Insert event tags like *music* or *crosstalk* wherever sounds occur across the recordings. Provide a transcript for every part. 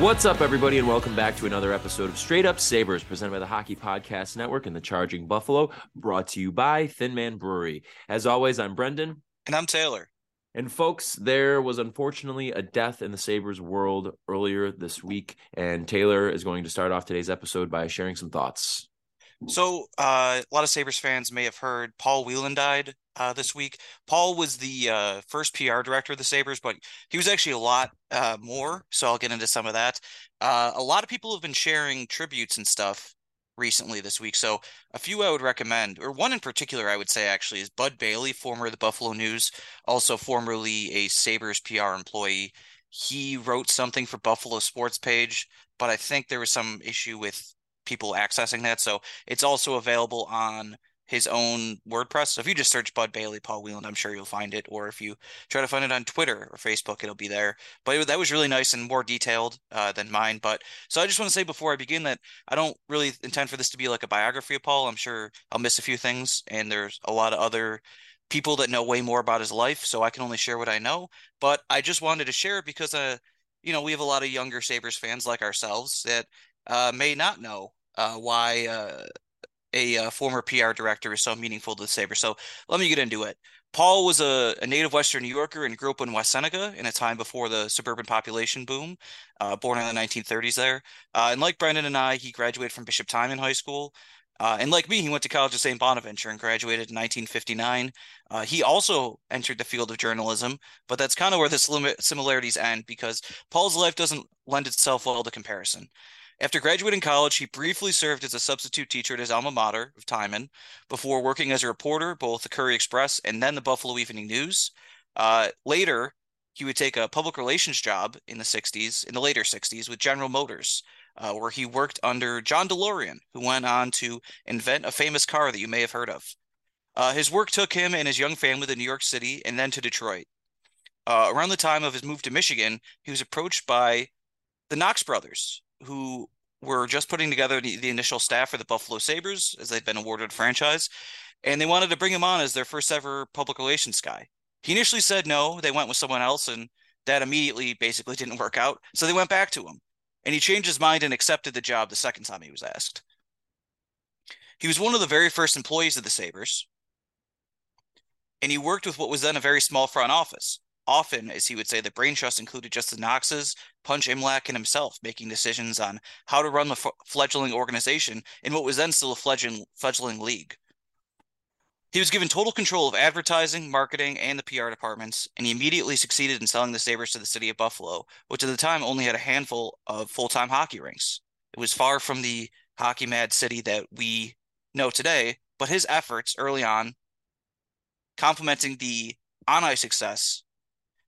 What's up, everybody, and welcome back to another episode of Straight Up Sabres, presented by the Hockey Podcast Network and the Charging Buffalo, brought to you by Thin Man Brewery. As always, I'm Brendan. And I'm Taylor. And folks, there was unfortunately a death in the Sabres world earlier this week, and Taylor is going to start off today's episode by sharing some thoughts. So, uh, a lot of Sabres fans may have heard Paul Wieland died uh, this week. Paul was the uh, first PR director of the Sabres, but he was actually a lot uh, more. So, I'll get into some of that. Uh, a lot of people have been sharing tributes and stuff recently this week. So, a few I would recommend, or one in particular, I would say actually, is Bud Bailey, former of the Buffalo News, also formerly a Sabres PR employee. He wrote something for Buffalo Sports page, but I think there was some issue with people accessing that. So it's also available on his own WordPress. So if you just search Bud Bailey, Paul Wieland, I'm sure you'll find it. Or if you try to find it on Twitter or Facebook, it'll be there. But that was really nice and more detailed uh, than mine. But so I just want to say before I begin that I don't really intend for this to be like a biography of Paul. I'm sure I'll miss a few things, and there's a lot of other people that know way more about his life. So I can only share what I know. But I just wanted to share it because, uh, you know, we have a lot of younger Sabres fans like ourselves that uh, may not know uh, why uh, a, uh, former PR director is so meaningful to the Sabres. So let me get into it. Paul was a, a, native Western New Yorker and grew up in West Seneca in a time before the suburban population boom, uh, born in the 1930s there. Uh, and like Brendan and I, he graduated from Bishop Timon High School. Uh, and like me, he went to college at St. Bonaventure and graduated in 1959. Uh, he also entered the field of journalism, but that's kind of where the similarities end because Paul's life doesn't lend itself well to comparison. After graduating college, he briefly served as a substitute teacher at his alma mater of Timon before working as a reporter, both the Courier Express and then the Buffalo Evening News. Uh, later, he would take a public relations job in the 60s, in the later 60s, with General Motors, uh, where he worked under John DeLorean, who went on to invent a famous car that you may have heard of. Uh, his work took him and his young family to New York City and then to Detroit. Uh, around the time of his move to Michigan, he was approached by the Knox brothers, who were just putting together the, the initial staff for the Buffalo Sabres as they'd been awarded a franchise, and they wanted to bring him on as their first ever public relations guy. He initially said no, they went with someone else, and that immediately basically didn't work out. So they went back to him, and he changed his mind and accepted the job the second time he was asked. He was one of the very first employees of the Sabres, and he worked with what was then a very small front office. Often, as he would say, the brain trust included just the Knoxes, Punch Imlach, and himself making decisions on how to run the f- fledgling organization in what was then still a fledgling, fledgling league. He was given total control of advertising, marketing, and the PR departments, and he immediately succeeded in selling the Sabres to the city of Buffalo, which at the time only had a handful of full time hockey rinks. It was far from the hockey mad city that we know today, but his efforts early on, complementing the on ice success,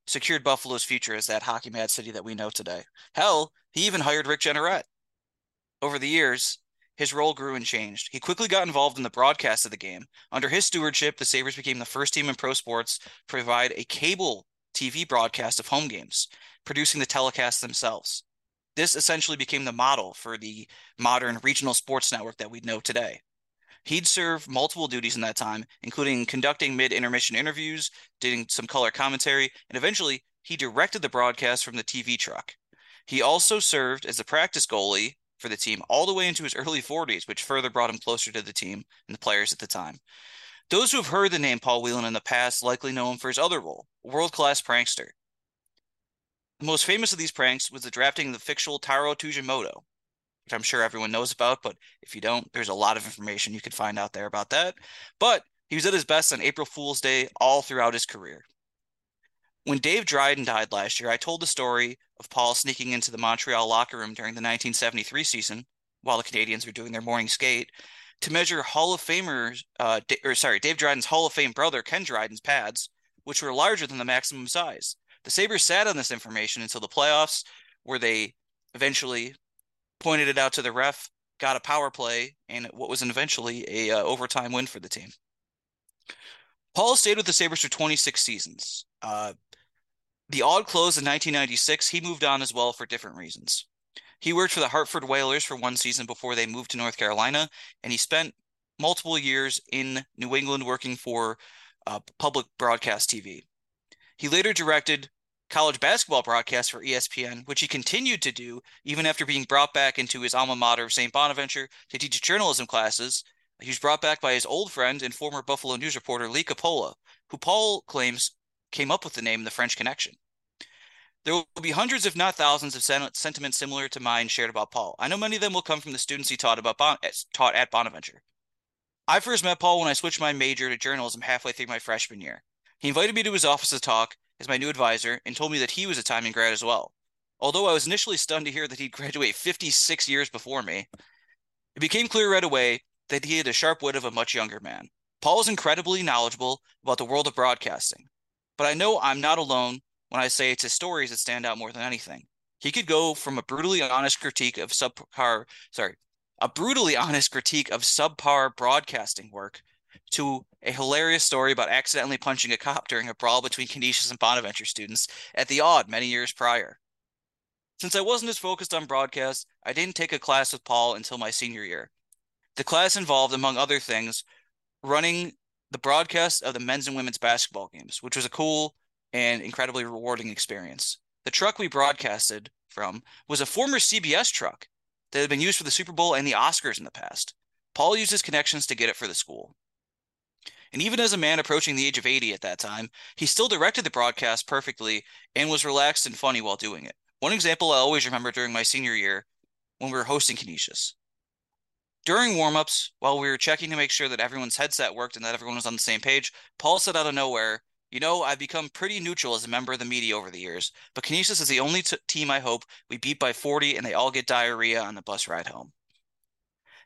secured Buffalo's future as that hockey mad city that we know today. Hell, he even hired Rick Jeanneret. Over the years, his role grew and changed. He quickly got involved in the broadcast of the game. Under his stewardship, the Sabres became the first team in pro sports to provide a cable TV broadcast of home games, producing the telecasts themselves. This essentially became the model for the modern regional sports network that we know today. He'd serve multiple duties in that time, including conducting mid intermission interviews, doing some color commentary, and eventually he directed the broadcast from the TV truck. He also served as a practice goalie for the team all the way into his early 40s, which further brought him closer to the team and the players at the time. Those who have heard the name Paul Wieland in the past likely know him for his other role, world class prankster. The most famous of these pranks was the drafting of the fictional Taro Tsujimoto, which I'm sure everyone knows about, but if you don't, there's a lot of information you could find out there about that. But he was at his best on April Fool's Day all throughout his career. When Dave Dryden died last year, I told the story of Paul sneaking into the Montreal locker room during the 1973 season while the Canadiens were doing their morning skate to measure Hall of Famers, uh, or sorry, Dave Dryden's Hall of Fame brother, Ken Dryden's pads, which were larger than the maximum size. The Sabres sat on this information until the playoffs, where they eventually pointed it out to the ref, got a power play, and what was eventually a uh, overtime win for the team. Paul stayed with the Sabres for 26 seasons. Uh, the Aud close in 1996, he moved on as well for different reasons. He worked for the Hartford Whalers for one season before they moved to North Carolina, and he spent multiple years in New England working for uh, public broadcast TV. He later directed college basketball broadcasts for ESPN, which he continued to do even after being brought back into his alma mater, of St. Bonaventure, to teach journalism classes. He was brought back by his old friend and former Buffalo News reporter Lee Coppola, who Paul claims came up with the name The French Connection. There will be hundreds, if not thousands, of sen- sentiments similar to mine shared about Paul. I know many of them will come from the students he taught about bon- taught at Bonaventure. I first met Paul when I switched my major to journalism halfway through my freshman year. He invited me to his office to talk as my new advisor and told me that he was a Timon grad as well. Although I was initially stunned to hear that he'd graduate 56 years before me, it became clear right away that he had the sharp wit of a much younger man. Paul is incredibly knowledgeable about the world of broadcasting, but I know I'm not alone when I say it's his stories that stand out more than anything. He could go from a brutally honest critique of subpar, sorry, a brutally honest critique of subpar broadcasting work to a hilarious story about accidentally punching a cop during a brawl between Canisius and Bonaventure students at the Aud many years prior. Since I wasn't as focused on broadcast, I didn't take a class with Paul until my senior year. The class involved, among other things, running the broadcast of the men's and women's basketball games, which was a cool and incredibly rewarding experience. The truck we broadcasted from was a former CBS truck that had been used for the Super Bowl and the Oscars in the past. Paul used his connections to get it for the school. And even as a man approaching the age of 80 at that time, he still directed the broadcast perfectly and was relaxed and funny while doing it. One example I always remember during my senior year when we were hosting Canisius. During warmups, while we were checking to make sure that everyone's headset worked and that everyone was on the same page, Paul said out of nowhere, you know, I've become pretty neutral as a member of the media over the years, but Canisius is the only t- team I hope we beat by 40 and they all get diarrhea on the bus ride home.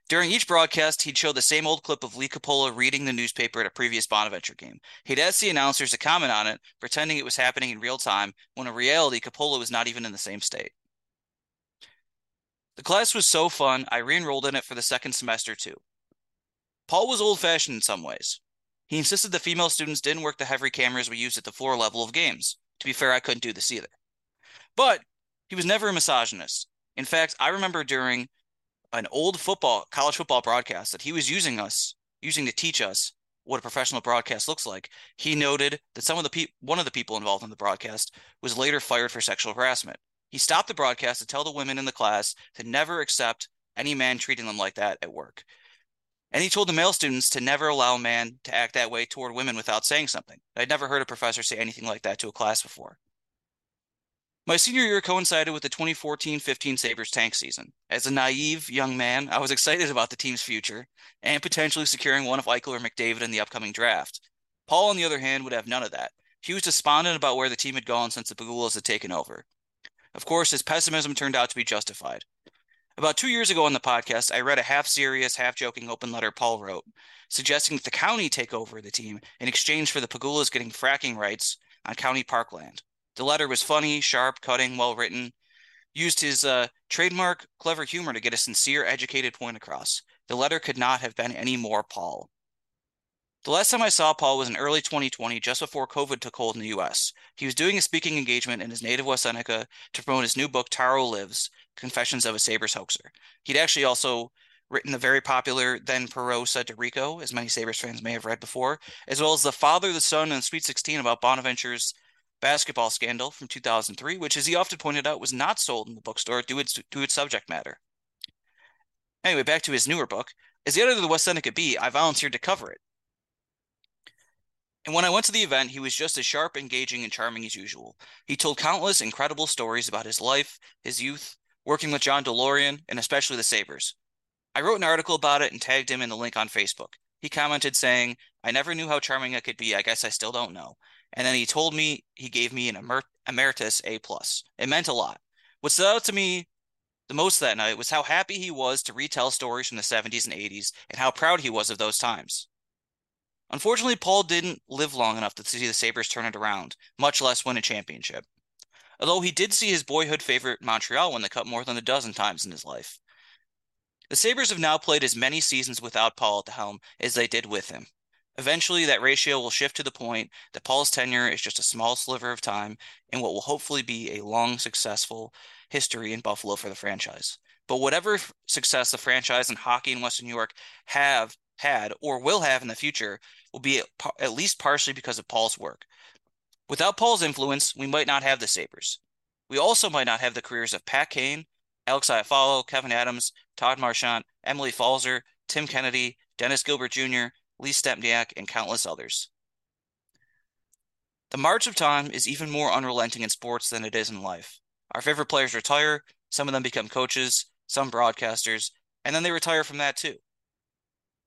During each broadcast, he'd show the same old clip of Lee Coppola reading the newspaper at a previous Bonaventure game. He'd ask the announcers to comment on it, pretending it was happening in real time, when in reality, Coppola was not even in the same state. The class was so fun, I re enrolled in it for the second semester too. Paul was old fashioned in some ways. He insisted the female students didn't work the heavy cameras we used at the floor level of games. To be fair, I couldn't do this either. But he was never a misogynist. In fact, I remember during an old football, college football broadcast that he was using us, using to teach us what a professional broadcast looks like. He noted that some of the pe- one of the people involved in the broadcast was later fired for sexual harassment. He stopped the broadcast to tell the women in the class to never accept any man treating them like that at work. And he told the male students to never allow a man to act that way toward women without saying something. I'd never heard a professor say anything like that to a class before. My senior year coincided with the 2014 15 Sabres tank season. As a naive young man, I was excited about the team's future and potentially securing one of Eichel or McDavid in the upcoming draft. Paul, on the other hand, would have none of that. He was despondent about where the team had gone since the Pegulas had taken over. Of course, his pessimism turned out to be justified. About two years ago on the podcast, I read a half serious, half joking open letter Paul wrote, suggesting that the county take over the team in exchange for the Pegulas getting fracking rights on county parkland. The letter was funny, sharp, cutting, well written, used his uh, trademark clever humor to get a sincere, educated point across. The letter could not have been any more Paul. The last time I saw Paul was in early 2020, just before COVID took hold in the US. He was doing a speaking engagement in his native West Seneca to promote his new book, Taro Lives Confessions of a Sabres Hoaxer. He'd actually also written the very popular Then Perreault Said to Rico, as many Sabres fans may have read before, as well as The Father, the Son, and Sweet 16 about Bonaventure's basketball scandal from 2003, which, as he often pointed out, was not sold in the bookstore due to its subject matter. Anyway, back to his newer book. As the editor of the West Seneca Bee, I volunteered to cover it. And when I went to the event, he was just as sharp, engaging, and charming as usual. He told countless incredible stories about his life, his youth, working with John DeLorean, and especially the Sabres. I wrote an article about it and tagged him in the link on Facebook. He commented saying, I never knew how charming I could be. I guess I still don't know. And then he told me he gave me an emer- emeritus A plus. It meant a lot. What stood out to me the most that night was how happy he was to retell stories from the 70s and 80s and how proud he was of those times. Unfortunately, Paul didn't live long enough to see the Sabres turn it around, much less win a championship. Although he did see his boyhood favorite Montreal win the Cup more than a dozen times in his life. The Sabres have now played as many seasons without Paul at the helm as they did with him. Eventually, that ratio will shift to the point that Paul's tenure is just a small sliver of time in what will hopefully be a long, successful history in Buffalo for the franchise. But whatever success the franchise and hockey in Western New York have had or will have in the future will be at least partially because of Paul's work. Without Paul's influence, we might not have the Sabres. We also might not have the careers of Pat Kane, Alex Iafallo, Kevin Adams, Todd Marchant, Emily Pfalzer, Tim Kennedy, Dennis Gilbert Jr., Lee Stempniak, and countless others. The march of time is even more unrelenting in sports than it is in life. Our favorite players retire, some of them become coaches, some broadcasters, and then they retire from that too.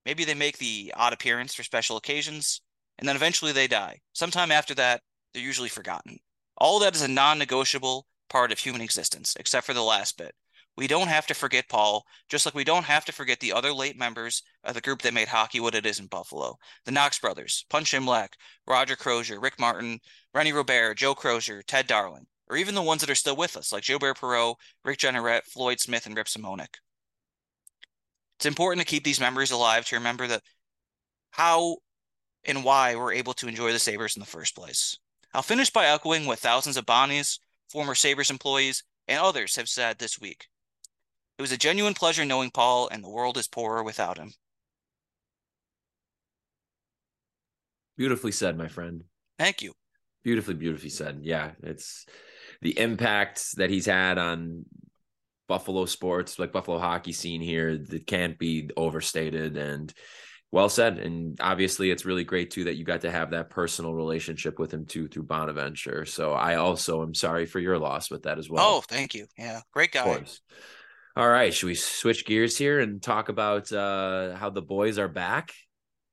Maybe they make the odd appearance for special occasions, and then eventually they die. Sometime after that, they're usually forgotten. All that is a non negotiable part of human existence, except for the last bit. We don't have to forget Paul, just like we don't have to forget the other late members of the group that made hockey what it is in Buffalo. The Knox brothers, Punch Imlach, Roger Crozier, Rick Martin, René Robert, Joe Crozier, Ted Darling, or even the ones that are still with us, like Gilbert Perreault, Rick Jeanneret, Floyd Smith, and Rip Simonik. It's important to keep these memories alive to remember that how and why we're able to enjoy the Sabres in the first place. I'll finish by echoing what thousands of Bonnies, former Sabres employees, and others have said this week. It was a genuine pleasure knowing Paul, and the world is poorer without him. Beautifully said, my friend. Thank you. Beautifully, beautifully said. Yeah, it's the impact that he's had on Buffalo sports, like Buffalo hockey scene here, that can't be overstated. And well said. And obviously, it's really great too that you got to have that personal relationship with him too through Bonaventure. So I also am sorry for your loss with that as well. Oh, thank you. Yeah, great guy. All right, should we switch gears here and talk about uh, how the boys are back?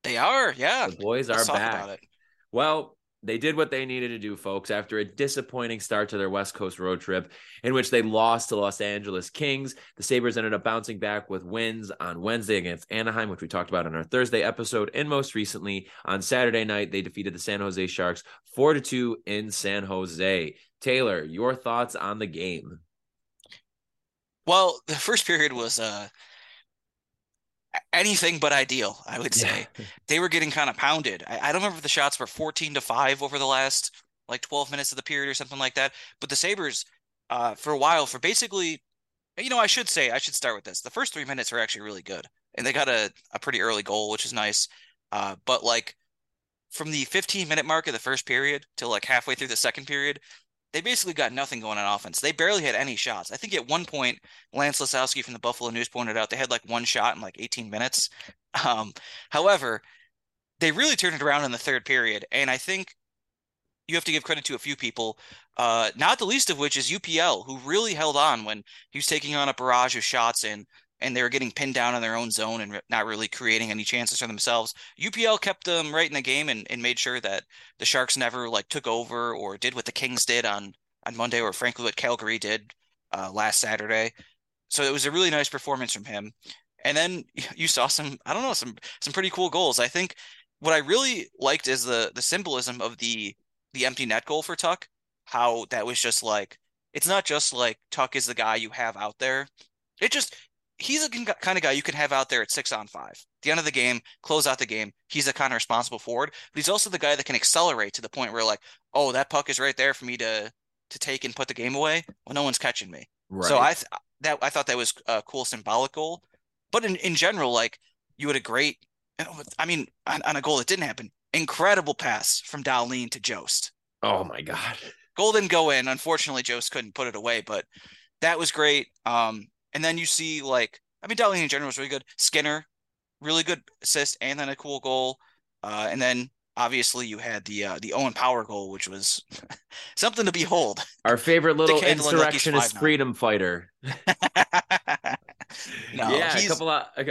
They are, yeah. The boys Let's are back. Well, they did what they needed to do, folks, after a disappointing start to their West Coast road trip in which they lost to Los Angeles Kings. The Sabres ended up bouncing back with wins on Wednesday against Anaheim, which we talked about in our Thursday episode. And most recently, on Saturday night, they defeated the San Jose Sharks 4 to 2 in San Jose. Taylor, your thoughts on the game? Well, the first period was uh anything but ideal, I would say. Yeah. *laughs* They were getting kind of pounded. I, I, don't remember if the shots were 14 to 5 over the last like 12 minutes of the period or something like that. But the Sabres, uh, for a while, for basically, you know, I should say, I should start with this. The first three minutes are actually really good. And they got a, a pretty early goal, which is nice. Uh, but like from the 15 minute mark of the first period till like halfway through the second period, they basically got nothing going on offense. They barely had any shots. I think at one point, Lance Lysowski from the Buffalo News pointed out they had like one shot in like 18 minutes. *laughs* Um, however, they really turned it around in the third period, and I think you have to give credit to a few people, uh, not the least of which is UPL, who really held on when he was taking on a barrage of shots and and they were getting pinned down in their own zone and not really creating any chances for themselves. UPL kept them right in the game and, and made sure that the Sharks never like took over or did what the Kings did on on Monday or frankly what Calgary did uh, last Saturday. So it was a really nice performance from him. And then *laughs* you saw some I don't know some some pretty cool goals. I think what I really liked is the the symbolism of the the empty net goal for Tuch. How that was just like it's not just like Tuch is the guy you have out there. It just he's a kind of guy you can have out there at six on five. At the end of the game, close out the game. He's a kind of responsible forward, but he's also the guy that can accelerate to the point where like, oh, that puck is right there for me to to take and put the game away. Well, no one's catching me. Right. So I th- that I thought that was a cool symbolic goal. But in, in general, like you had a great, I mean, on, on a goal that didn't happen, incredible pass from Dahlin to Jost. Oh my god. Goal didn't go in. Unfortunately, Jost couldn't put it away, but that was great. Um, and then you see like I mean, Dahlin in general was really good. Skinner, really good assist and then a cool goal. Uh, and then obviously you had the uh, the Owen Power goal, which was *laughs* something to behold. Our favorite little insurrectionist freedom fighter. *laughs* no, yeah, he's... a couple of *laughs*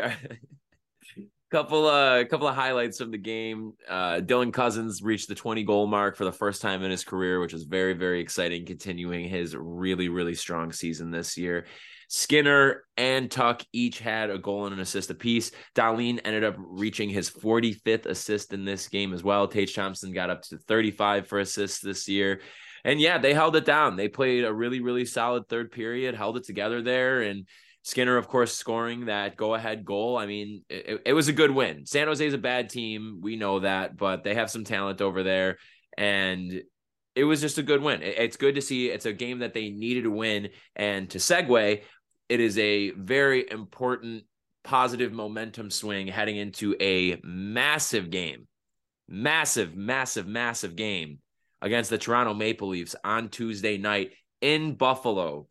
couple uh couple of highlights from the game. Uh Dylan Cozens reached the 20 goal mark for the first time in his career, which is very very exciting continuing his really really strong season this year. Skinner and Tuch each had a goal and an assist apiece. Dahlin ended up reaching his 45th assist in this game as well. Tage Thompson got up to 35 for assists this year. And yeah, they held it down. They played a really, really solid third period, held it together there. And Skinner, of course, scoring that go ahead goal. I mean, it, it was a good win. San Jose is a bad team. We know that, but they have some talent over there. And it was just a good win. It's good to see. It's a game that they needed to win. And to segue, it is a very important positive momentum swing heading into a massive game, massive, massive, massive game against the Toronto Maple Leafs on Tuesday night in Buffalo.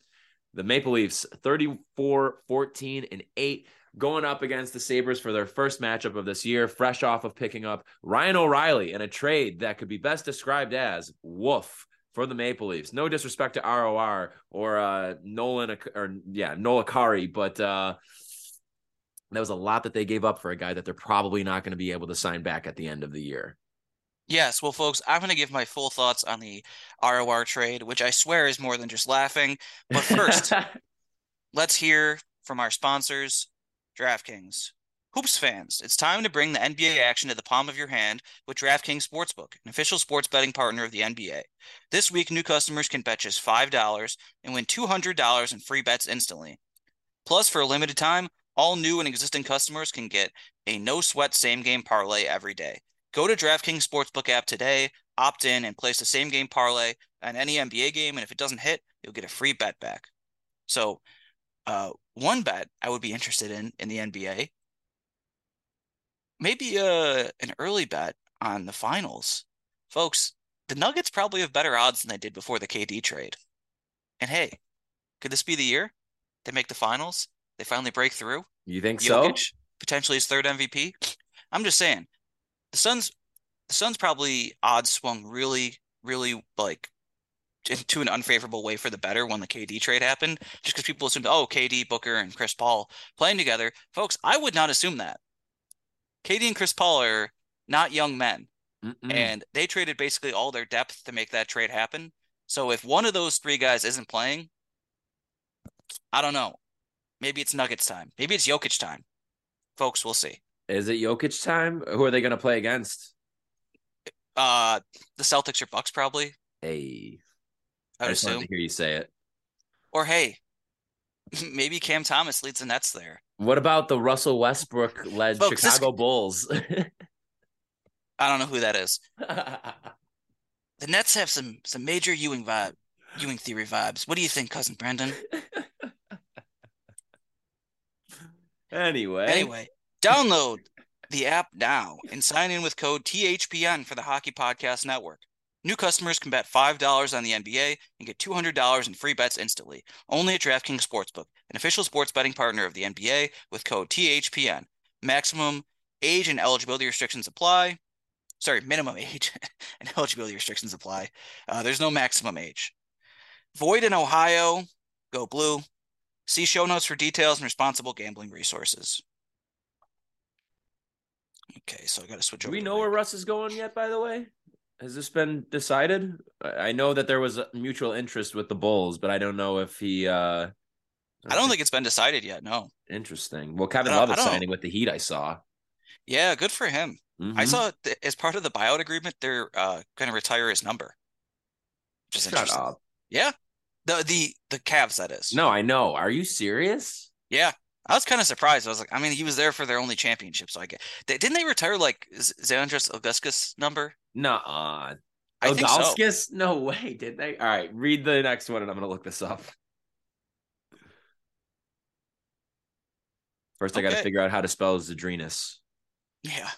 The Maple Leafs 34 14 and 8 going up against the Sabres for their first matchup of this year, fresh off of picking up Ryan O'Reilly in a trade that could be best described as woof for the Maple Leafs. No disrespect to ROR or uh, Nolan or yeah, Noel Acciari, but uh, that was a lot that they gave up for a guy that they're probably not going to be able to sign back at the end of the year. Yes, well, folks, I'm going to give my full thoughts on the ROR trade, which I swear is more than just laughing. But first, *laughs* let's hear from our sponsors, DraftKings. Hoops fans, it's time to bring the NBA action to the palm of your hand with DraftKings Sportsbook, an official sports betting partner of the NBA. This week, new customers can bet just $5 and win $200 in free bets instantly. Plus, for a limited time, all new and existing customers can get a no sweat same game parlay every day. Go to DraftKings Sportsbook app today, opt in, and place the same game parlay on any NBA game. And if it doesn't hit, you'll get a free bet back. So, uh, one bet I would be interested in in the NBA maybe uh an early bet on the finals. Folks, the Nuggets probably have better odds than they did before the KD trade. And hey, could this be the year they make the finals? They finally break through? You think Jokic, so? Potentially his third MVP? I'm just saying. The Suns the Suns probably odds swung really, really like into an unfavorable way for the better when the KD trade happened, just because people assumed, oh, KD, Booker, and Chris Paul playing together. Folks, I would not assume that. KD and Chris Paul are not young men, Mm-mm. and they traded basically all their depth to make that trade happen. So if one of those three guys isn't playing, I don't know. Maybe it's Nuggets time. Maybe it's Jokic time. Folks, we'll see. Is it Jokic time? Who are they going to play against? Uh, the Celtics or Bucks probably. Hey, I, I just assume. to hear you say it. Or hey, *laughs* maybe Cam Thomas leads the Nets there. What about the Russell Westbrook led Folks, Chicago this... Bulls? *laughs* I don't know who that is. *laughs* the Nets have some some major Ewing vibe, Ewing theory vibes. What do you think, cousin Brandon? anyway, anyway, download the app now and sign in with code THPN for the Hockey Podcast Network. New customers can bet $5 on the NBA and get $200 in free bets instantly. Only at DraftKings Sportsbook, an official sports betting partner of the NBA with code THPN. Maximum age and eligibility restrictions apply. Sorry, minimum *laughs* age and eligibility restrictions apply. Uh, there's no maximum age. Void in Ohio. Go blue. See show notes for details and responsible gambling resources. Okay, so I got to switch Do over. Do we know where Russ is going yet, by the way? Has this been decided? I know that there was a mutual interest with the Bulls, but I don't know if he. uh I don't think it's been decided yet. No. Interesting. Well, Kevin Love is signing with the Heat. I saw. Yeah, good for him. Mm-hmm. I saw th- as part of the buyout agreement, they're uh, going to retire his number. Which is Shut interesting. Up. Yeah, the the the Cavs that is. No, I know. Are you serious? Yeah, I was kind of surprised. I was like, I mean, he was there for their only championship, so I get. They, didn't they retire like Zydrunas Augustus number? No, uh, Ilgauskas? So. No way, did they? All right, read the next one, and I'm gonna look this up. First, okay. I got to figure out how to spell Zydrunas. Yeah.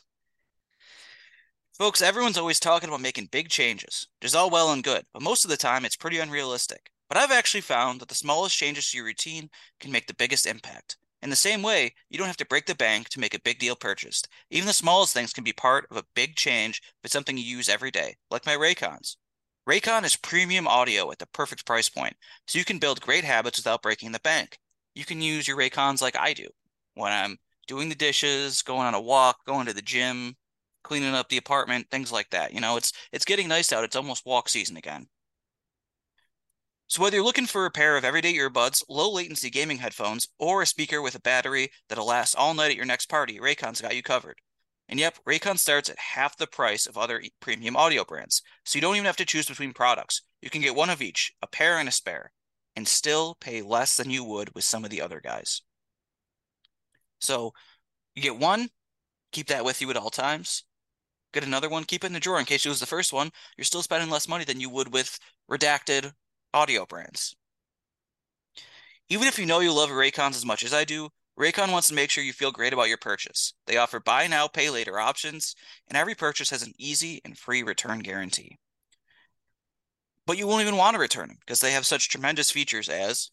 Folks, everyone's always talking about making big changes, which is all well and good, but most of the time it's pretty unrealistic. But I've actually found that the smallest changes to your routine can make the biggest impact. In the same way, you don't have to break the bank to make a big deal purchase. Even the smallest things can be part of a big change if it's something you use every day, like my Raycons. Raycon is premium audio at the perfect price point, so you can build great habits without breaking the bank. You can use your Raycons like I do when I'm doing the dishes, going on a walk, going to the gym, cleaning up the apartment, things like that. You know, it's it's getting nice out. It's almost walk season again. So whether you're looking for a pair of everyday earbuds, low latency gaming headphones, or a speaker with a battery that'll last all night at your next party, Raycon's got you covered. And yep, Raycon starts at half the price of other premium audio brands. So you don't even have to choose between products. You can get one of each, a pair and a spare, and still pay less than you would with some of the other guys. So you get one, keep that with you at all times. Get another one, keep it in the drawer in case you lose the first one. You're still spending less money than you would with redacted audio brands. Even if you know you love Raycons as much as I do, Raycon wants to make sure you feel great about your purchase. They offer buy now, pay later options, and every purchase has an easy and free return guarantee. But you won't even want to return them because they have such tremendous features as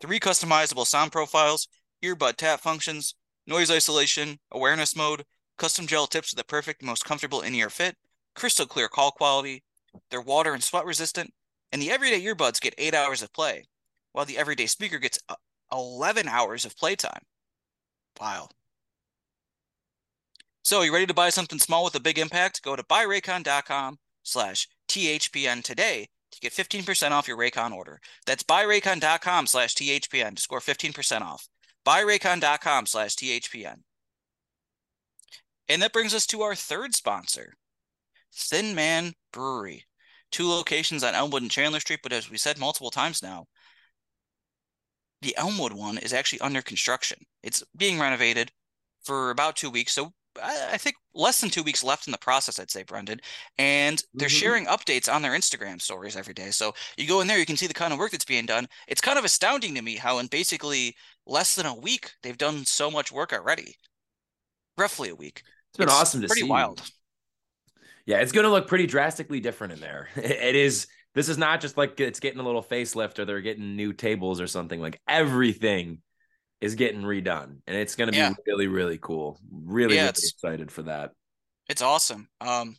three customizable sound profiles, earbud tap functions, noise isolation, awareness mode, custom gel tips for the perfect, most comfortable in ear fit, crystal clear call quality. They're water and sweat resistant, and the everyday earbuds get eight hours of play, while the everyday speaker gets uh, 11 hours of playtime. Wow. So, you ready to buy something small with a big impact? Go to buyraycon.com slash THPN today to get 15% off your Raycon order. That's buyraycon.com slash THPN to score 15% off. Buyraycon.com slash THPN. And that brings us to our third sponsor, Thin Man Brewery two locations on Elmwood and Chandler Street, but as we said multiple times now, the Elmwood one is actually under construction. It's being renovated for about two weeks. So I, think less than two weeks left in the process, I'd say, Brendan. And they're mm-hmm. sharing updates on their Instagram stories every day. So you go in there, you can see the kind of work that's being done. It's kind of astounding to me how in basically less than a week, they've done so much work already. Roughly a week. It's been it's awesome to pretty see. Pretty wild. Yeah, it's going to look pretty drastically different in there. *laughs* It is. This is not just like it's getting a little facelift or they're getting new tables or something. Like everything is getting redone, and it's going to be yeah. really, really cool. Really, yeah, really excited for that. It's awesome. Um,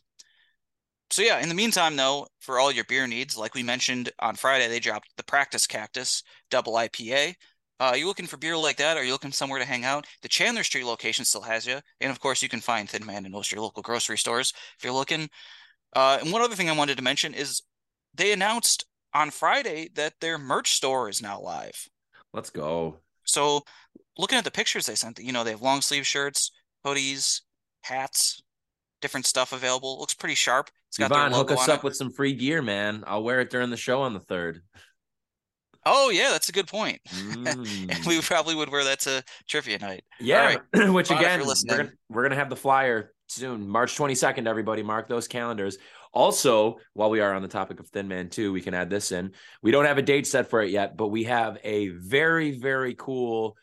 so yeah, in the meantime, though, for all your beer needs, like we mentioned on Friday, they dropped the Practice Cactus Double IPA. Uh, you looking for beer like that? Or are you looking somewhere to hang out? The Chandler Street location still has you, and of course, you can find Thin Man in most of your local grocery stores if you're looking. Uh, and one other thing I wanted to mention is they announced on Friday that their merch store is now live. Let's go. So, looking at the pictures they sent, you know, they have long sleeve shirts, hoodies, hats, different stuff available. Looks pretty sharp. It's got Yvonne, hook us up it. with some free gear, man. I'll wear it during the show on the third. Oh yeah, that's a good point. *laughs* Mm. we probably would wear that to trivia night. Yeah, right. *clears throat* which again, we're gonna, we're gonna have the flyer soon, March twenty second. Everybody, mark those calendars. Also, while we are on the topic of Thin Man too, we can add this in. We don't have a date set for it yet, but we have a very very cool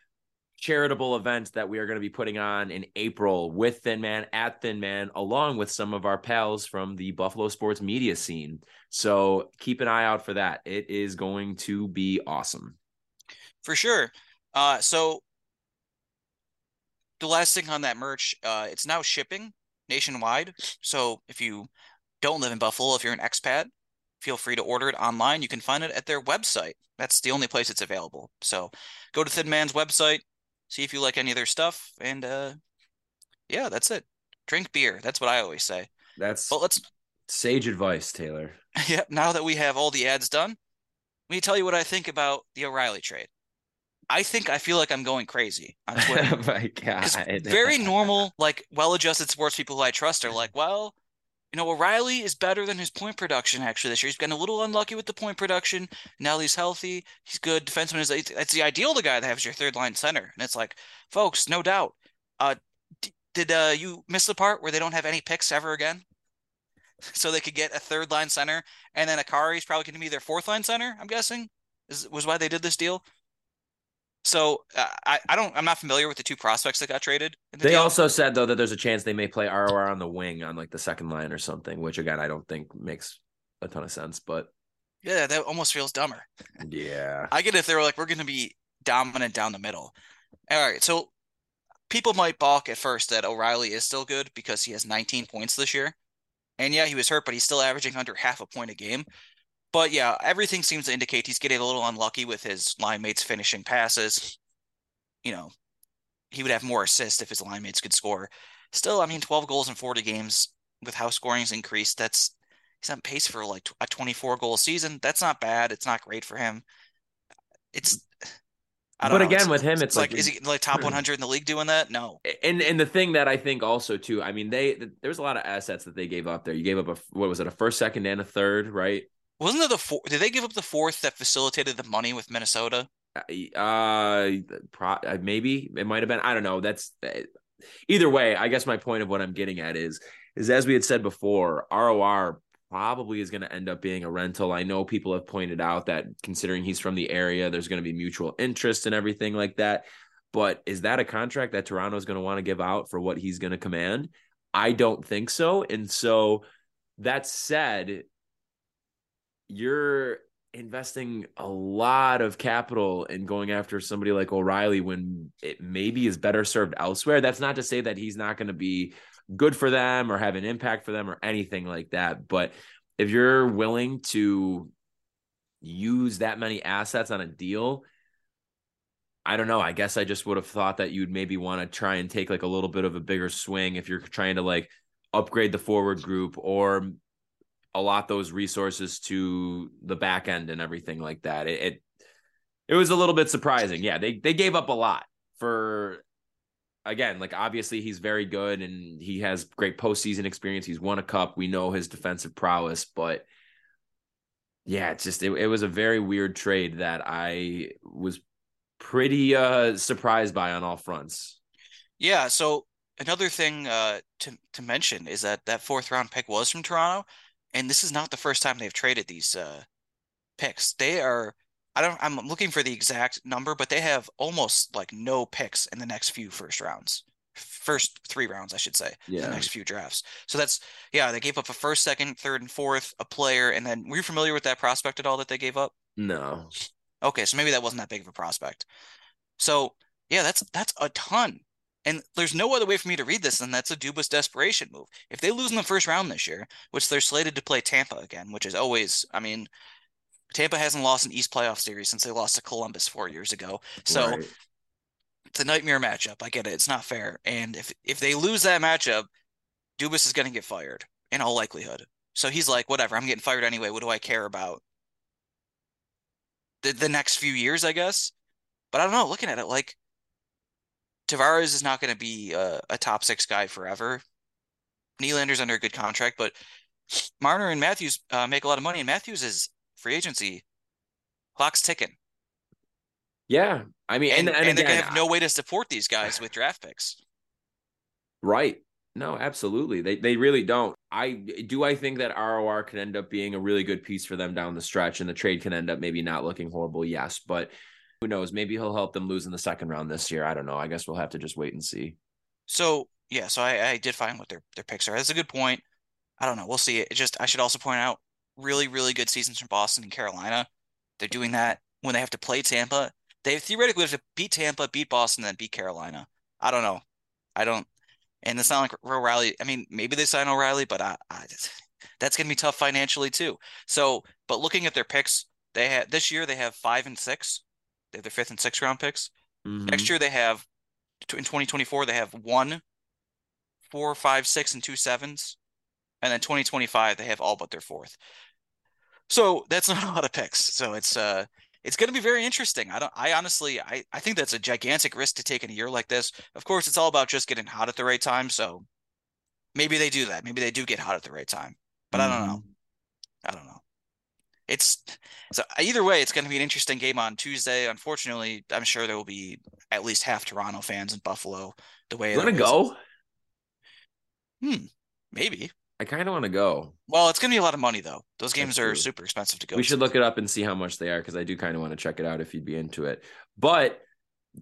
charitable event that we are going to be putting on in April with Thin Man at Thin Man, along with some of our pals from the Buffalo sports media scene. So keep an eye out for that. It is going to be awesome. For sure. Uh, so the last thing on that merch, uh, it's now shipping nationwide. So if you don't live in Buffalo, if you're an expat, feel free to order it online. You can find it at their website. That's the only place it's available. So go to Thin Man's website, see if you like any of their stuff, and uh, yeah, that's it. Drink beer. That's what I always say. That's but let's sage advice, Taylor. *laughs* yeah. Now that we have all the ads done, let me tell you what I think about the O'Reilly trade. I think I feel like I'm going crazy on *laughs* Twitter. oh my god! Very normal, like well-adjusted sports people who I trust are like, well, you know, O'Reilly is better than his point production actually this year. He's been a little unlucky with the point production. Now he's healthy. He's good. Defenseman is it's the ideal the guy that has your third line center. And it's like, folks, no doubt. Uh, d- did uh, you miss the part where they don't have any picks ever again? *laughs* So they could get a third line center, and then Acciari's probably going to be their fourth line center. I'm guessing is was why they did this deal. So uh, I, I don't I'm not familiar with the two prospects that got traded. The they deal. also said though that there's a chance they may play ROR on the wing on like the second line or something, which again I don't think makes a ton of sense. But yeah, that almost feels dumber. Yeah, I get if they were like we're going to be dominant down the middle. All right, so people might balk at first that O'Reilly is still good because he has 19 points this year. And yeah, he was hurt, but he's still averaging under half a point a game. But yeah, everything seems to indicate he's getting a little unlucky with his line mates finishing passes. You know, he would have more assists if his line mates could score. Still, I mean, 12 goals in 40 games with how scoring's increased. That's he's on pace for like a 24 goal season. That's not bad. It's not great for him. It's but know, again, with him, it's, it's like, like, is he like top hmm. 100 in the league doing that? No. And and the thing that I think also too, I mean, they there's a lot of assets that they gave up there. You gave up a what was it, a first, second, and a third, right? Wasn't it the four? Did they give up the fourth that facilitated the money with Minnesota? Uh, uh pro, uh, maybe it might have been. I don't know. That's uh, either way. I guess my point of what I'm getting at is is as we had said before, ROR probably is going to end up being a rental. I know people have pointed out that considering he's from the area, there's going to be mutual interest and everything like that. But is that a contract that Toronto is going to want to give out for what he's going to command? I don't think so. And so that said, you're investing a lot of capital in going after somebody like O'Reilly when it maybe is better served elsewhere. That's not to say that he's not going to be good for them or have an impact for them or anything like that. But if you're willing to use that many assets on a deal, I don't know. I guess I just would have thought that you'd maybe want to try and take like a little bit of a bigger swing if you're trying to like upgrade the forward group or allot those resources to the back end and everything like that. It, it it was a little bit surprising. Yeah, they they gave up a lot for again, like obviously he's very good and he has great postseason experience. He's won a cup. We know his defensive prowess, but yeah, it's just it, it was a very weird trade that I was pretty uh surprised by on all fronts. Yeah, so another thing uh to to mention is that that fourth round pick was from Toronto and this is not the first time they've traded these uh picks. They are I don't I'm looking for the exact number, but they have almost like no picks in the next few first rounds. First three rounds, I should say. Yeah. The next few drafts. So that's yeah, they gave up a first, second, third, and fourth, a player, and then were you familiar with that prospect at all that they gave up? No. Okay, so maybe that wasn't that big of a prospect. So yeah, that's that's a ton. And there's no other way for me to read this than that's a Dubas desperation move. If they lose in the first round this year, which they're slated to play Tampa again, which is always, I mean, Tampa hasn't lost an East playoff series since they lost to Columbus four years ago. So right. it's a nightmare matchup. I get it. It's not fair. And if if they lose that matchup, Dubas is going to get fired in all likelihood. So he's like, whatever, I'm getting fired anyway. What do I care about? The, the next few years, I guess. But I don't know. Looking at it, like Tavares is not going to be a, a, top six guy forever. Nylander's under a good contract, but Marner and Matthews uh, make a lot of money, and Matthews is free agency, clock's ticking. Yeah, I mean, and, and, and, and again, they have no way to support these guys with draft picks. Right. No, absolutely. They they really don't. I do. I think that ROR can end up being a really good piece for them down the stretch, and the trade can end up maybe not looking horrible. Yes, but who knows? Maybe he'll help them lose in the second round this year. I don't know. I guess we'll have to just wait and see. So yeah, so I, I did find what their their picks are. That's a good point. I don't know. We'll see. It just I should also point out really, really good seasons from Boston and Carolina. They're doing that when they have to play Tampa. They theoretically have to beat Tampa, beat Boston, then beat Carolina. I don't know. I don't. And it's not like O'Reilly. I mean, maybe they sign O'Reilly, but I, I, *laughs* that's going to be tough financially too. So, but looking at their picks, they had this year they have five and six. They have their fifth and sixth round picks. Mm-hmm. Next year they have in 2024 they have one, four, five, six, and two sevens, and then 2025 they have all but their fourth. So that's *laughs* not a lot of picks. So it's uh it's going to be very interesting. I don't I honestly I I think that's a gigantic risk to take in a year like this. Of course, it's all about just getting hot at the right time, so maybe they do that. Maybe they do get hot at the right time. But mm-hmm. I don't know. Mm-hmm. I don't know. It's so either way, it's going to be an interesting game on Tuesday. Unfortunately, I'm sure there will be at least half Toronto fans in Buffalo. The way you want to go? Hmm, maybe. I kind of want to go. Well, it's going to be a lot of money though. Those games are super expensive to go. We should look it up and see how much they are because I do kind of want to check it out if you'd be into it. But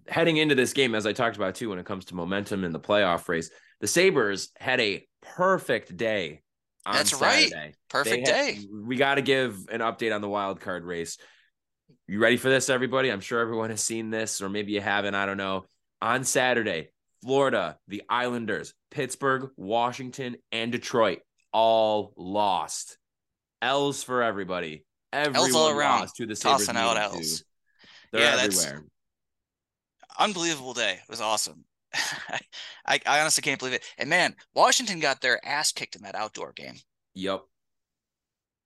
heading into this game, as I talked about too, when it comes to momentum in the playoff race, the Sabres had a perfect day. That's Saturday. right. Perfect day. We got to give an update on the wild card race. You ready for this, everybody? I'm sure everyone has seen this, or maybe you haven't. I don't know. On Saturday, Florida, the Islanders, Pittsburgh, Washington, and Detroit all lost. L's for everybody. Everyone L's all around. lost to the Sabres. Tossing out L's. They're Yeah, that's- everywhere. Unbelievable day. It was awesome. *laughs* I, I honestly can't believe it. And man, Washington got their ass kicked in that outdoor game. Yep.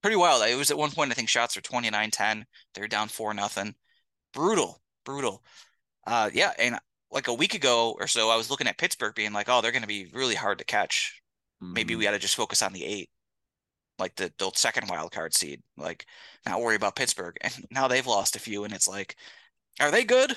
Pretty wild. It was at one point, I think shots were 29-10. They're down four nothing. Brutal, brutal. Uh yeah, and like a week ago or so, I was looking at Pittsburgh being like, oh, they're gonna be really hard to catch. Maybe Mhm. we gotta just focus on the eight. Like the, the second wild card seed. Like not worry about Pittsburgh. *laughs* And now they've lost a few, and it's like, are they good?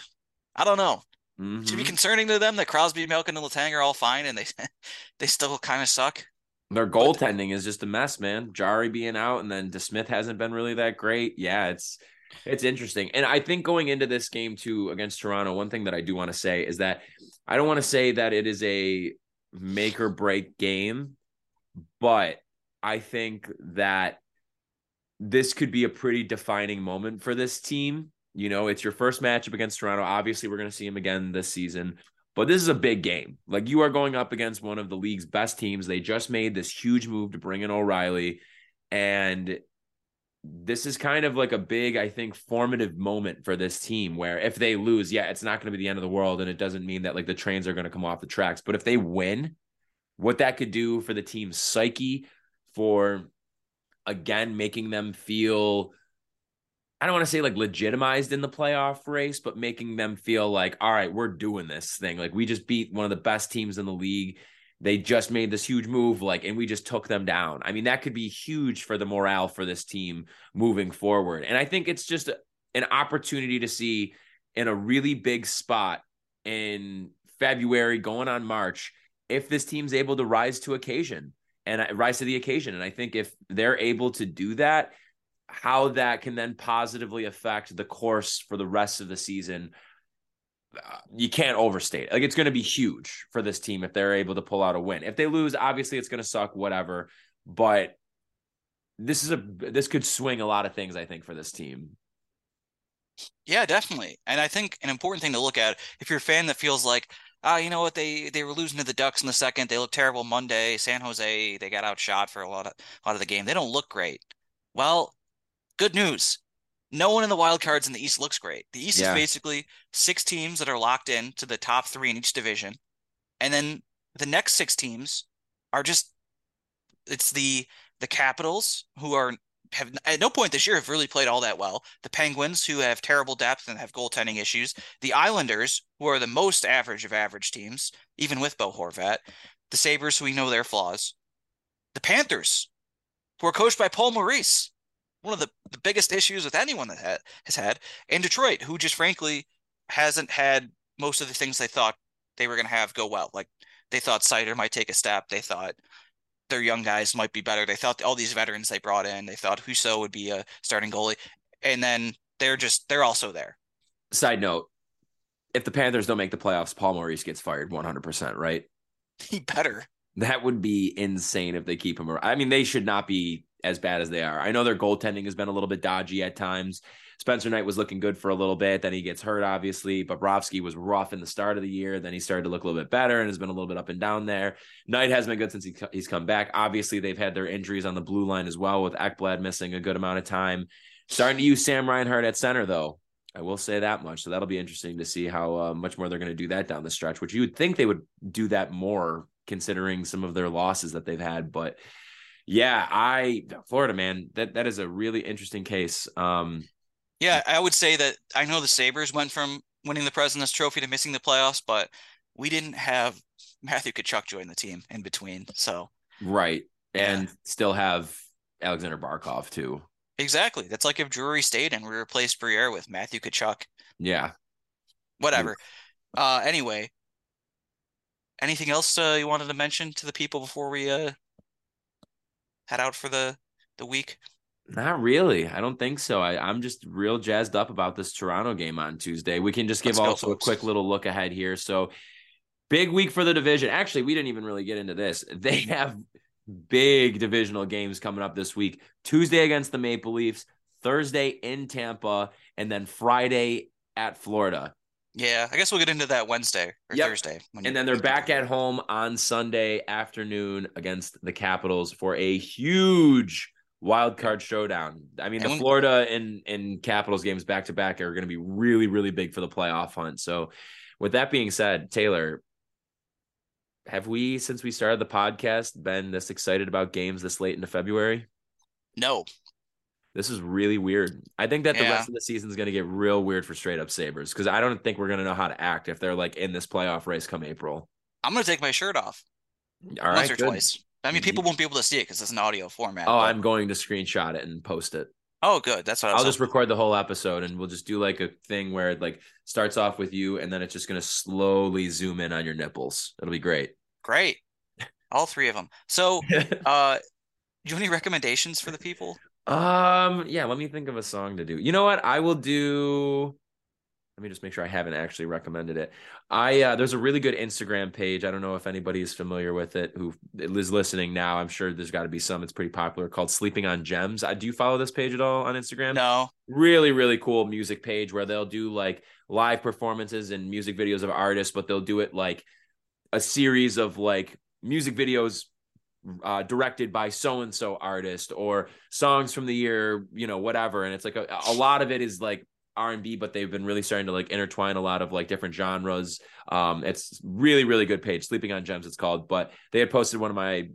I don't know. Mm-hmm. Should be concerning to them that Crosby, Malkin, and Letang are all fine and they *laughs* they still kind of suck. Their goaltending is just a mess, man. Jarry being out, and then DeSmith hasn't been really that great. Yeah, it's it's interesting. And I think going into this game too against Toronto, one thing that I do want to say is that I don't want to say that it is a make or break game, but I think that this could be a pretty defining moment for this team. You know, it's your first matchup against Toronto. Obviously, we're going to see them again this season. But this is a big game. Like you are going up against one of the league's best teams. They just made this huge move to bring in O'Reilly. And this is kind of like a big, I think, formative moment for this team where if they lose, yeah, it's not going to be the end of the world. And it doesn't mean that like the trains are going to come off the tracks. But if they win, what that could do for the team's psyche, for again, making them feel I don't want to say like legitimized in the playoff race, but making them feel like, all right, we're doing this thing. Like we just beat one of the best teams in the league. They just made this huge move, like, and we just took them down. I mean, that could be huge for the morale for this team moving forward. And I think it's just an opportunity to see in a really big spot in February, going on March, if this team's able to rise to occasion and uh, rise to the occasion. And I think if they're able to do that, how that can then positively affect the course for the rest of the season uh, you can't overstate it. Like it's going to be huge for this team if they're able to pull out a win. If they lose, obviously it's going to suck whatever, but this is a this could swing a lot of things I think for this team. Yeah, definitely. And I think an important thing to look at if you're a fan that feels like, ah, you know what, they they were losing to the Ducks in the second. They looked terrible Monday. San Jose, they got outshot for a lot of a lot of the game. They don't look great. Well, good news. No one in the wild cards in the East looks great. The East Yeah. is basically six teams that are locked in to the top three in each division. And then the next six teams are just it's the the Capitals who are have at no point this year have really played all that well. The Penguins who have terrible depth and have goaltending issues. The Islanders who are the most average of average teams, even with Bo Horvat. The Sabres who we know their flaws. The Panthers who are coached by Paul Maurice, one of the, the biggest issues with anyone that ha- has had. And Detroit who just frankly hasn't had most of the things they thought they were going to have go well. Like they thought Seider might take a step. They thought their young guys might be better. They thought all these veterans they brought in, they thought Husso would be a starting goalie, and then they're just they're also there. Side note, if the Panthers don't make the playoffs, Paul Maurice gets fired 100%, right? *laughs* He better. That would be insane if they keep him around. I mean, they should not be as bad as they are. I know their goaltending has been a little bit dodgy at times. Spencer Knight was looking good for a little bit. Then he gets hurt, obviously. Bobrovsky was rough in the start of the year. Then he started to look a little bit better and has been a little bit up and down there. Knight has been good since he, he's come back. Obviously, they've had their injuries on the blue line as well, with Ekblad missing a good amount of time. Starting to use Sam Reinhart at center, though. I will say that much. So that'll be interesting to see how uh, much more they're going to do that down the stretch, which you would think they would do that more considering some of their losses that they've had. But yeah, I Florida man, that that is a really interesting case. Um, Yeah, I would say that I know the Sabres went from winning the President's Trophy to missing the playoffs, but we didn't have Matthew Tkachuk join the team in between. So right, Yeah. and still have Alexander Barkov too. exactly, that's like if Drury stayed and we replaced Briere with Matthew Tkachuk. Yeah, Whatever. Uh, anyway, anything else uh, you wanted to mention to the people before we uh head out for the the week? not really. I don't think so. I, I'm just real jazzed up about this Toronto game on Tuesday. We can just give Let's go, also a quick little look ahead here. So big week for the division. Actually, we didn't even really get into this. *laughs* They have big divisional games coming up this week. Tuesday against the Maple Leafs, Thursday in Tampa, and then Friday at Florida. Yeah, I guess we'll get into that Wednesday or Yep. Thursday. when And then they're back at home on Sunday afternoon against the Capitals for a huge wild card showdown. I mean, And the when- Florida and and Capitals games back to back are going to be really really big for the playoff hunt. So, with that being said, Taylor, have we since we started the podcast been this excited about games this late into February? No, This is really weird. I think that the Yeah. rest of the season is going to get real weird for straight up Sabres because I don't think we're going to know how to act if they're like in this playoff race come April. I'm gonna take my shirt off All right, once or good. twice. I mean, people won't be able to see it because it's an audio format. Oh, but- I'm going to screenshot it and post it. Oh, good. That's what I was I'll just record the whole episode and we'll just do like a thing where it like starts off with you and then it's just going to slowly zoom in on your nipples. It'll be great. Great. All three of them. So, *laughs* uh, do you have any recommendations for the people? Um, yeah, let me think of a song to do. You know what? I will do let me just make sure I haven't actually recommended it. I uh, there's a really good Instagram page. I don't know if anybody is familiar with it who is listening now. I'm sure there's got to be some. It's pretty popular called Sleeping on Gems. I do you follow this page at all on Instagram? No. really really cool music page where they'll do like live performances and music videos of artists but they'll do it like a series of like music videos uh, directed by so and so artist or songs from the year you know whatever. And it's like a, a lot of it is like r&b but they've been really starting to like intertwine a lot of like different genres. Um it's really really good page sleeping on gems it's called. But they had posted one of my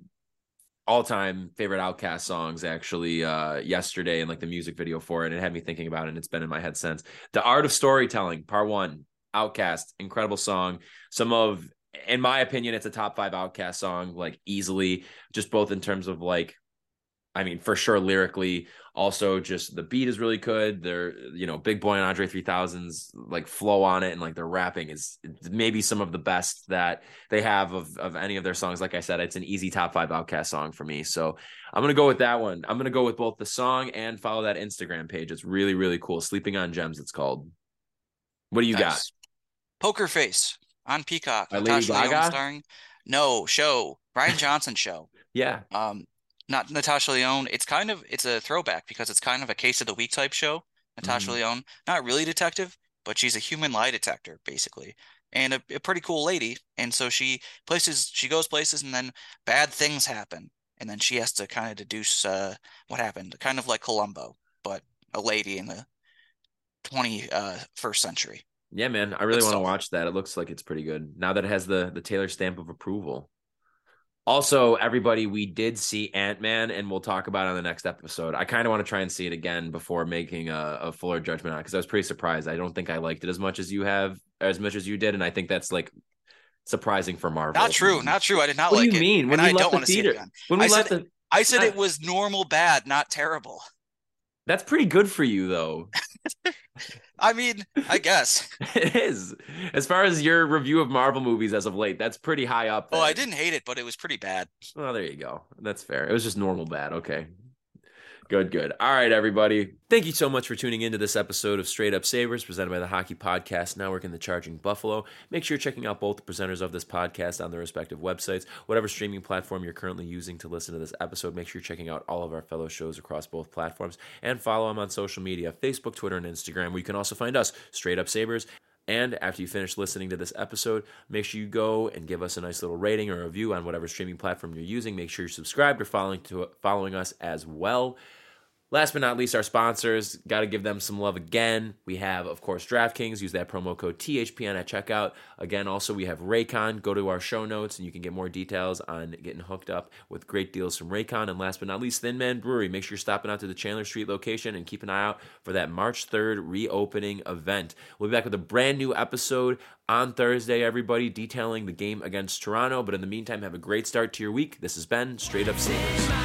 all-time favorite OutKast songs actually uh yesterday and like the music video for it and it had me thinking about it and it's been in my head since. The art of storytelling part one OutKast incredible song. Some of in my opinion it's a top five OutKast song like easily just both in terms of like I mean, for sure, lyrically, also just the beat is really good. They're, you know, Big Boi and Andre 3000's like flow on it and like their rapping is maybe some of the best that they have of, of any of their songs. Like I said, it's an easy top five OutKast song for me. So I'm going to go with that one. I'm going to go with both the song and follow that Instagram page. It's really, really cool. Sleeping on Gems, it's called. What do you got? Poker Face on Peacock. By Natasha Lyonne Gaga? starring. No show. Brian *laughs* Johnson show. Yeah. Um, not Natasha Lyonne. It's kind of it's a throwback because it's kind of a case of the week type show. Natasha Mhm. Lyonne, not really detective, but she's a human lie detector basically, and a, a pretty cool lady. And so she places she goes places, and then bad things happen, and then she has to kind of deduce uh, what happened, kind of like Columbo, but a lady in the 21st uh, century. Yeah, man. I really want to watch that. It looks like it's pretty good now that it has the the Taylor stamp of approval. Also, everybody, we did see Ant Man, and we'll talk about it on the next episode. I kind of want to try and see it again before making a, a fuller judgment on it because I was pretty surprised. I don't think I liked it as much as you have, as much as you did, and I think that's like surprising for Marvel. Not true, not true. I did not like it. What do like you it, mean? When we I left don't the want to see it theater- again. When we I left said- the, I said it was normal bad, not terrible. that's pretty good for you, though. *laughs* I mean, I guess. *laughs* it is. As far as your review of Marvel movies as of late, that's pretty high up. Oh. I didn't hate it, but it was pretty bad. Well, there you go. That's fair. It was just normal bad. Okay. Good, good. All right, everybody. Thank you so much for tuning into this episode of Straight Up Sabres, presented by the Hockey Podcast Network and the Charging Buffalo. Make sure you're checking out both the presenters of this podcast on their respective websites. Whatever streaming platform you're currently using to listen to this episode, make sure you're checking out all of our fellow shows across both platforms and follow them on social media Facebook, Twitter, and Instagram, where you can also find us, Straight Up Sabres. And after you finish listening to this episode, make sure you go and give us a nice little rating or review on whatever streaming platform you're using. Make sure you're subscribed or following to following us as well. Last but not least, our sponsors. Got to give them some love again. We have, of course, DraftKings. Use that promo code THPN at checkout. Again, also, we have Raycon. Go to our show notes and you can get more details on getting hooked up with great deals from Raycon. And last but not least, Thin Man Brewery. Make sure you're stopping out to the Chandler Street location and keep an eye out for that March 3rd reopening event. We'll be back with a brand new episode on Thursday, everybody, detailing the game against Toronto. But in the meantime, have a great start to your week. This has been Straight Up Sabres.